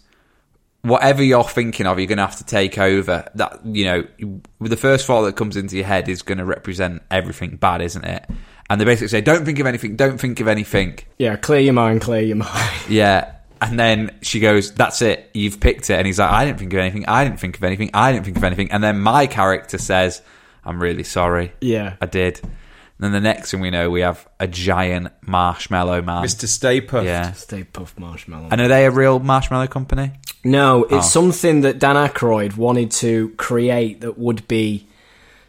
"Whatever you're thinking of, you're going to have to take over." That you know, the first thought that comes into your head is going to represent everything bad, isn't it? And they basically say, "Don't think of anything. Don't think of anything." Yeah, clear your mind, clear your mind. Yeah. And then she goes, That's it, you've picked it. And he's like, I didn't think of anything, I didn't think of anything, I didn't think of anything. And then my character says, I'm really sorry. Yeah. I did. And then the next thing we know, we have a giant marshmallow man. Mr. Stay Puft. Yeah. Stay Puft Marshmallow. And are they a real marshmallow company? No, it's Oh. something that Dan Aykroyd wanted to create that would be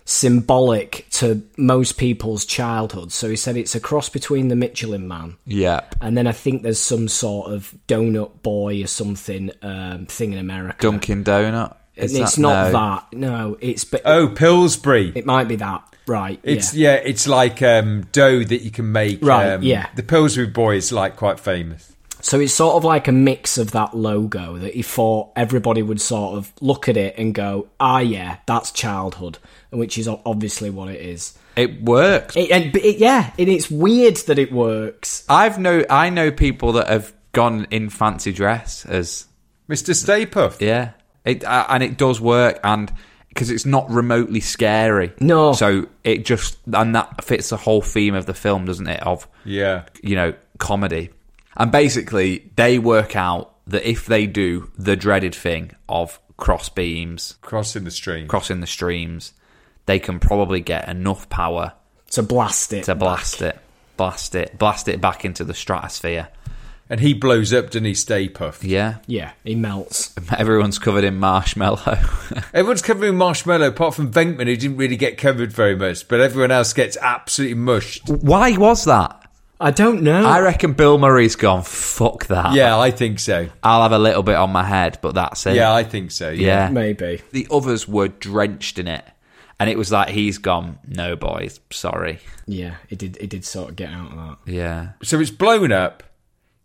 symbolic to most people's childhood. So he said it's a cross between the Michelin Man Yep. and then I think there's some sort of donut boy or something um, thing in America. Dunkin' Donut. Is it's that- not no. that. No, it's but Oh, Pillsbury. it might be that. Right. It's yeah. yeah. it's like um, dough that you can make. Right, Um, yeah. the Pillsbury Boy is like quite famous. So it's sort of like a mix of that logo that he thought everybody would sort of look at it and go, "Ah, yeah, that's childhood," which is obviously what it is. It works. It, and it, yeah, and it's weird that it works. I've know I know people that have gone in fancy dress as Mr. Stay Puft. Yeah, it uh, and it does work, and because it's not remotely scary. No. so it just and that fits the whole theme of the film, doesn't it? Of Yeah. you know comedy, and basically they work out that if they do the dreaded thing of cross beams, Crossing the stream. crossing the streams, they can probably get enough power To blast it. to blast it, blast it, blast it back into the stratosphere. and he blows up, doesn't he, Stay Puft? Yeah, Yeah, he melts. everyone's covered in marshmallow. Everyone's covered in marshmallow, apart from Venkman, who didn't really get covered very much, but everyone else gets absolutely mushed. Why was that? I don't know. I reckon Bill Murray's gone, fuck that. Yeah, I think so. I'll have a little bit on my head, but that's it. Yeah, I think so. Yeah. Yeah. Maybe. The others were drenched in it. And it was like, he's gone, no, boys, sorry. Yeah, it did. It did sort of get out of that. Yeah. So it's blown up.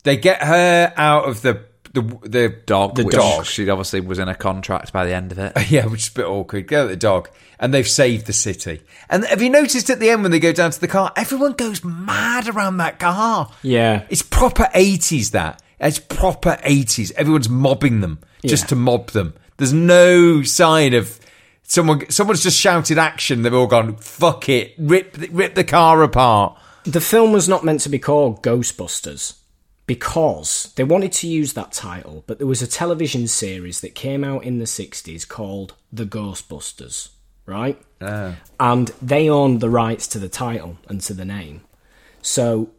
They get her out of the the the Dog, The which dog. she obviously was in a contract by the end of it. Yeah, which is a bit awkward. Go at the dog. And they've saved the city. And have you noticed at the end when they go down to the car, everyone goes mad around that car. Yeah. It's proper 80s, that. It's proper 80s. Everyone's mobbing them just Yeah. to mob them. There's no sign of someone, someone's just shouted action. They've all gone, fuck it, rip, rip the car apart. The film was not meant to be called Ghostbusters because they wanted to use that title, but there was a television series that came out in the 60s called The Ghostbusters, right? Ah. And they owned the rights to the title and to the name. So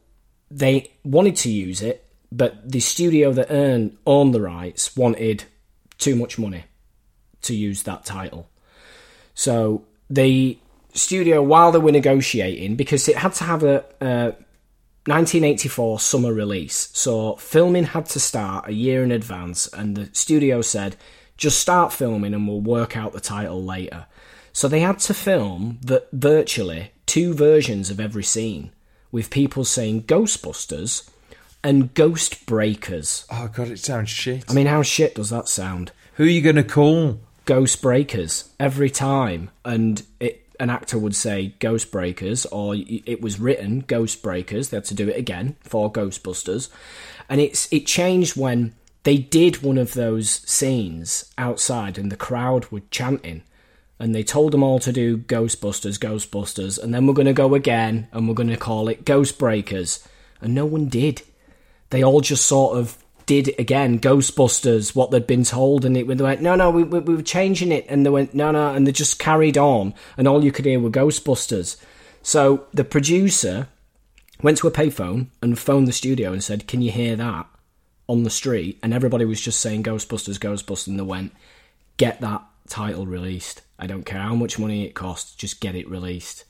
they wanted to use it, but the studio that earned, owned the rights wanted too much money to use that title. So the studio, while they were negotiating, because it had to have a, a 1984 summer release, so filming had to start a year in advance, and the studio said, just start filming and we'll work out the title later. So they had to film the, virtually two versions of every scene, with people saying Ghostbusters and Ghost Breakers. Oh, God, it sounds shit. I mean, how shit does that sound? Who are you going to call? Ghost Breakers every time, and it an actor would say Ghost Breakers, or it was written Ghost Breakers. They had to do it again for Ghostbusters, and it's it changed when they did one of those scenes outside, and the crowd were chanting, and they told them all to do Ghostbusters, Ghostbusters, and then we're going to go again, and we're going to call it Ghost Breakers, and no one did. they all just sort of did again, Ghostbusters, what they'd been told, and it they went, no, no, we, we, we were changing it, and they went, no, no, and they just carried on, and all you could hear were Ghostbusters. So the producer went to a payphone and phoned the studio and said, "Can you hear that on the street?" And everybody was just saying Ghostbusters, Ghostbusters, and they went, "Get that title released. I don't care how much money it costs, just get it released."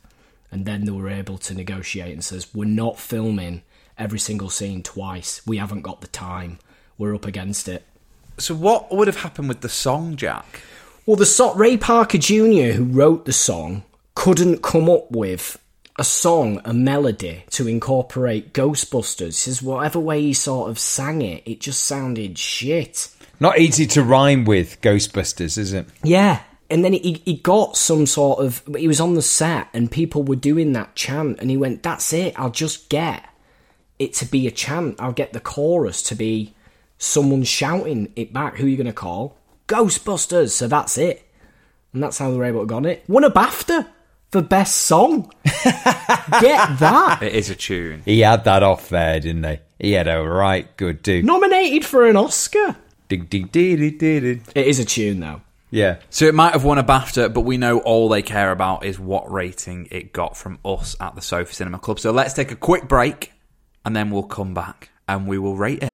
And then they were able to negotiate and says, "We're not filming every single scene twice. We haven't got the time. We're up against it." So what would have happened with the song, Jack? Well, the so- Ray Parker Jr., who wrote the song, couldn't come up with a song, a melody to incorporate Ghostbusters. He says whatever way he sort of sang it, it just sounded shit. Not easy to rhyme with Ghostbusters, is it? Yeah. And then he, he got some sort of. He was on the set and people were doing that chant, and he went, That's it, I'll just get it to be a chant. I'll get the chorus to be someone shouting it back. Who are you going to call? Ghostbusters. So that's it. And that's how they were able to get it. Won a BAFTA for best song. get that. It is a tune. He had that off there, didn't he? He had a right good do. Nominated for an Oscar. Dig, dig, dig, dig, dig, dig. It is a tune, though. Yeah. So it might have won a BAFTA, but we know all they care about is what rating it got from us at the Sofa Cinema Club. So let's take a quick break, and then we'll come back and we will rate it.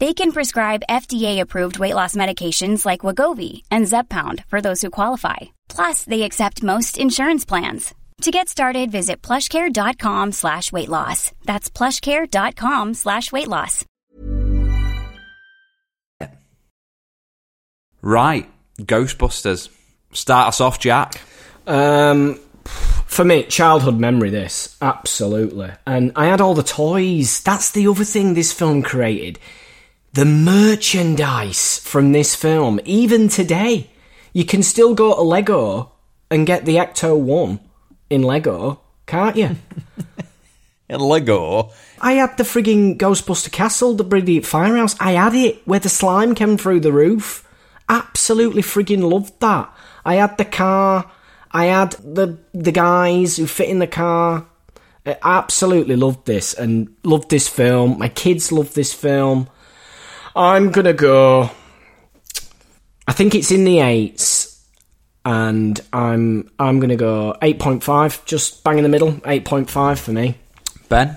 They can prescribe FDA-approved weight loss medications like Wegovy and Zepbound for those who qualify. Plus, they accept most insurance plans. To get started, visit plushcare.com slash weight loss. That's plushcare.com slash weight loss. Right, Ghostbusters. Start us off, Jack. Um, for me, childhood memory. This absolutely, and I had all the toys. That's the other thing this film created. The merchandise from this film, even today, you can still go to Lego and get the Ecto One in Lego, can't you? in Lego. I had the frigging Ghostbuster Castle, the Brilliant Firehouse. I had it where the slime came through the roof. Absolutely frigging loved that. I had the car. I had the the guys who fit in the car. I absolutely loved this and loved this film. My kids loved this film. I'm gonna go. I think it's in the eights, and I'm I'm gonna go eight point five, just bang in the middle. Eight point five for me. Ben?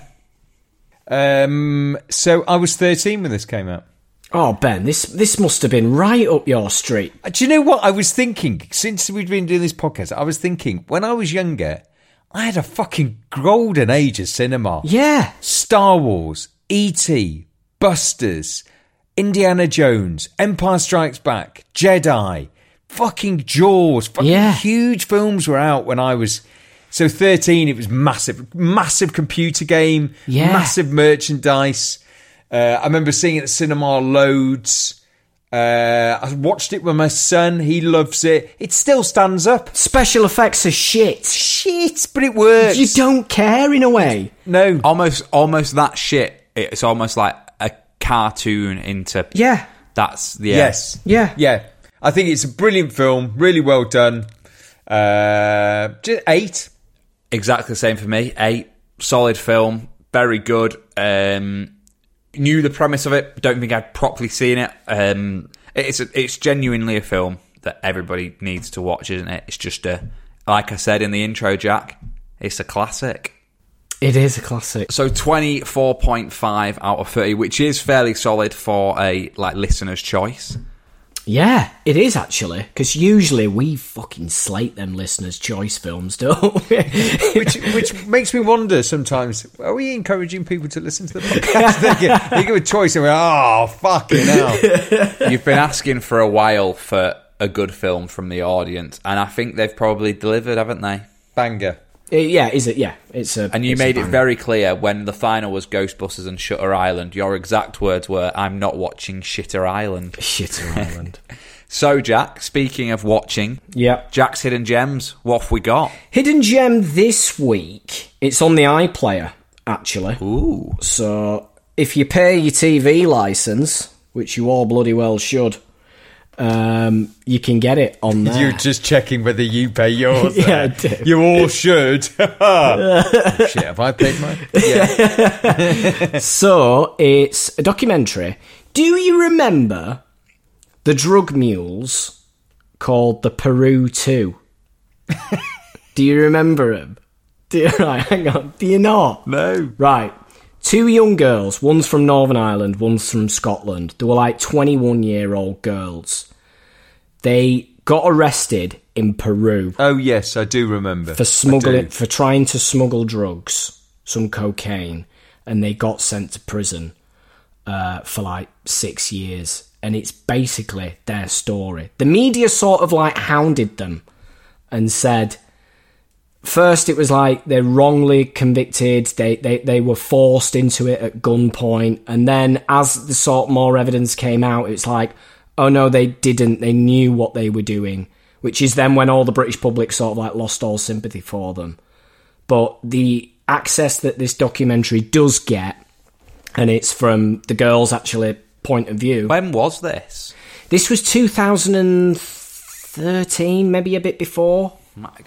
Um, so I was 13 when this came out. Oh Ben, this this must have been right up your street. Uh, Do you know what I was thinking? Since we've been doing this podcast, I was thinking when I was younger, I had a fucking golden age of cinema. Yeah, Star Wars, E.T., Busters, Indiana Jones, Empire Strikes Back, Jedi, fucking Jaws. Fucking Yeah. huge films were out when I was. So 13, it was massive. Massive computer game, Yeah. massive merchandise. Uh, I remember seeing it at cinema loads. Uh, I watched it with my son. He loves it. It still stands up. special effects are shit. Shit, but it works. You don't care in a way. No. Almost, almost that shit. It's almost like a cartoon into. Yeah, That's yeah. Yes. Yeah. Yeah. I think it's a brilliant film. Really well done. Uh, just eight. Exactly the same for me. Eight. Solid film. Very good. Um, knew the premise of it. Don't think I'd properly seen it. Um, it's a, it's genuinely a film that everybody needs to watch, isn't it? It's just a like I said in the intro, Jack. It's a classic. It is a classic. So 24.5 out of 30, which is fairly solid for a like listener's choice. Yeah, it is actually because usually we fucking slate them listeners' choice films, don't we? which which makes me wonder sometimes. Are we encouraging people to listen to the podcast? they, give, they give a choice and we're oh fucking hell. You've been asking for a while for a good film from the audience, and I think they've probably delivered, haven't they? Banger. Uh, yeah, is it? Yeah, it's a. And you made it very clear when the final was Ghostbusters and Shutter Island. Your exact words were, "I'm not watching Shitter Island." Shitter Island. so, Jack, speaking of watching, yeah, Jack's hidden gems. What have we got? Hidden gem this week. It's on the iPlayer actually. Ooh. So if you pay your TV license, which you all bloody well should, um, you can get it on there. You're just checking whether you pay yours. Yeah. You all should. Oh, shit, have I paid mine? Yeah. so it's a documentary. Do you remember the drug mules called the Peru Two? Do you remember them? Do you, right, hang on. Do you not? No. Right. Two young girls, one's from Northern Ireland, one's from Scotland. They were like 21 year old girls. They got arrested in Peru Oh yes, I do remember. for smuggling for trying to smuggle drugs, some cocaine, and they got sent to prison uh, for like six years. And it's basically their story. The media sort of like hounded them and said, first it was like they're wrongly convicted, they, they, they were forced into it at gunpoint, and then as the sort of more evidence came out, it's like, oh no, they didn't, they knew what they were doing, which is then when all the British public sort of like lost all sympathy for them. But the access that this documentary does get, and it's from the girls' actually point of view. When was this? This was 2013, maybe a bit before.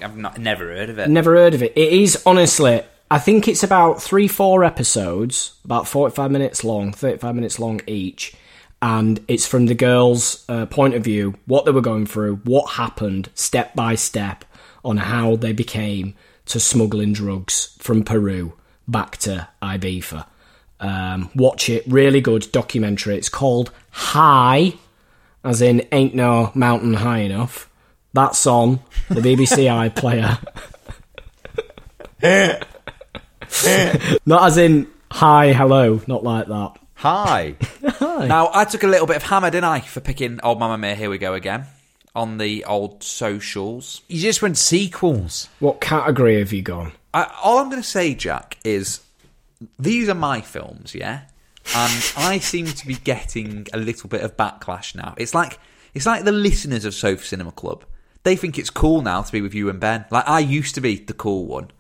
I've not, never heard of it. Never heard of it. It is honestly, I think it's about three, four episodes, about 45 minutes long, 35 minutes long each. And it's from the girls' uh, point of view, what they were going through, what happened step by step on how they became to smuggling drugs from Peru back to Ibiza. Um, watch it, really good documentary. It's called High, as in ain't no mountain high enough. That's on the BBC iPlayer. not as in hi, hello, not like that. Hi. Now, I took a little bit of hammer, didn't I, for picking Old Mamma Mia, Here We Go Again, on the old socials. You just went sequels. What category have you gone? I, all I'm going to say, Jack, is these are my films, yeah? And I seem to be getting a little bit of backlash now. It's like it's like the listeners of Sofa Cinema Club. They think it's cool now to be with you and Ben. Like I used to be the cool one.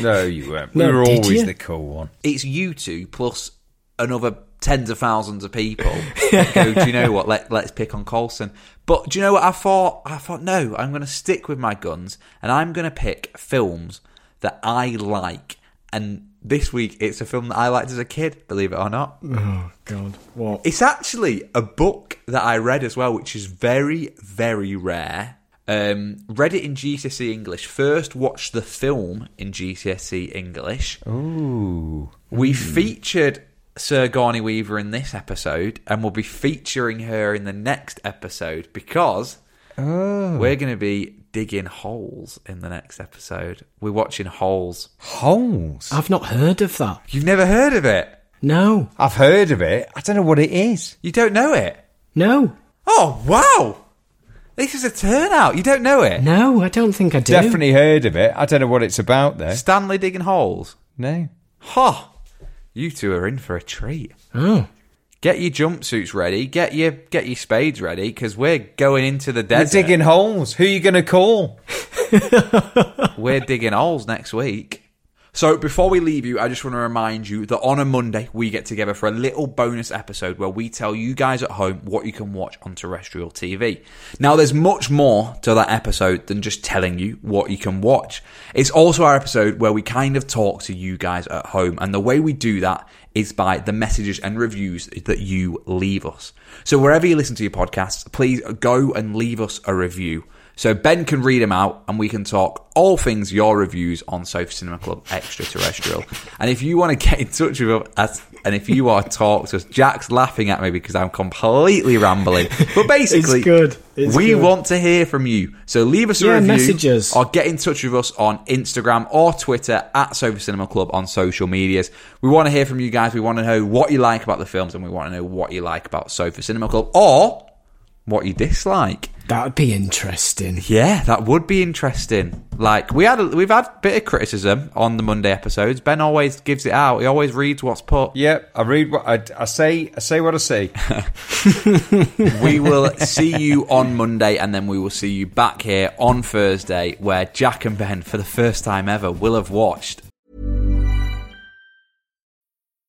No, you weren't. No, we were always you? the cool one. It's you two plus another tens of thousands of people. go, do you know what? Let let's pick on Colson. But do you know what I thought? I thought no, I'm going to stick with my guns and I'm going to pick films that I like. And this week it's a film that I liked as a kid. Believe it or not. Oh God, what? It's actually a book that I read as well, which is very, very rare. Um, read it in GCSE English. First, watched the film in GCSE English. Ooh. We featured Sigourney Weaver in this episode, and we'll be featuring her in the next episode because Oh. we're going to be digging holes in the next episode. We're watching Holes. Holes. I've not heard of that. You've never heard of it? No, I've heard of it. I don't know what it is. You don't know it? no, Oh, wow! This is a turnout. You don't know it? no. I don't think I do. Definitely heard of it. I don't know what it's about though. Stanley digging holes. No. Ha! You two are in for a treat. Oh, Get your jumpsuits ready. Get your get your spades ready because we're going into the We're desert. digging holes. Who are you going to call? We're digging holes next week. So before we leave you, I just want to remind you that on a Monday we get together for a little bonus episode where we tell you guys at home what you can watch on terrestrial TV. Now there's much more to that episode than just telling you what you can watch. It's also our episode where we kind of talk to you guys at home and the way we do that is by the messages and reviews that you leave us. So wherever you listen to your podcasts, please go and leave us a review. So Ben can read them out and we can talk all things your reviews on Sofa Cinema Club Extraterrestrial. and if you want to get in touch with us, and if you want to talk to us, Jack's laughing at me because I'm completely rambling. But basically, It's good. It's we good. want to hear from you. So leave us a Yeah, review messages. or get in touch with us on Instagram or Twitter at Sofa Cinema Club on social medias. We want to hear from you guys. We want to know what you like about the films and we want to know what you like about Sofa Cinema Club or what you dislike. That would be interesting. Yeah, that would be interesting. Like we had, a, we've had a bit of criticism on the Monday episodes. Ben always gives it out. He always reads what's put. Yep, I read what I, I say. I say what I say. we will see you on Monday, and then we will see you back here on Thursday, where Jack and Ben, for the first time ever, will have watched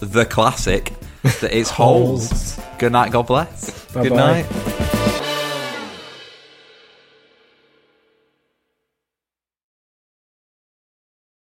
The classic that is holes. Good night, God bless. Bye-bye. Good night.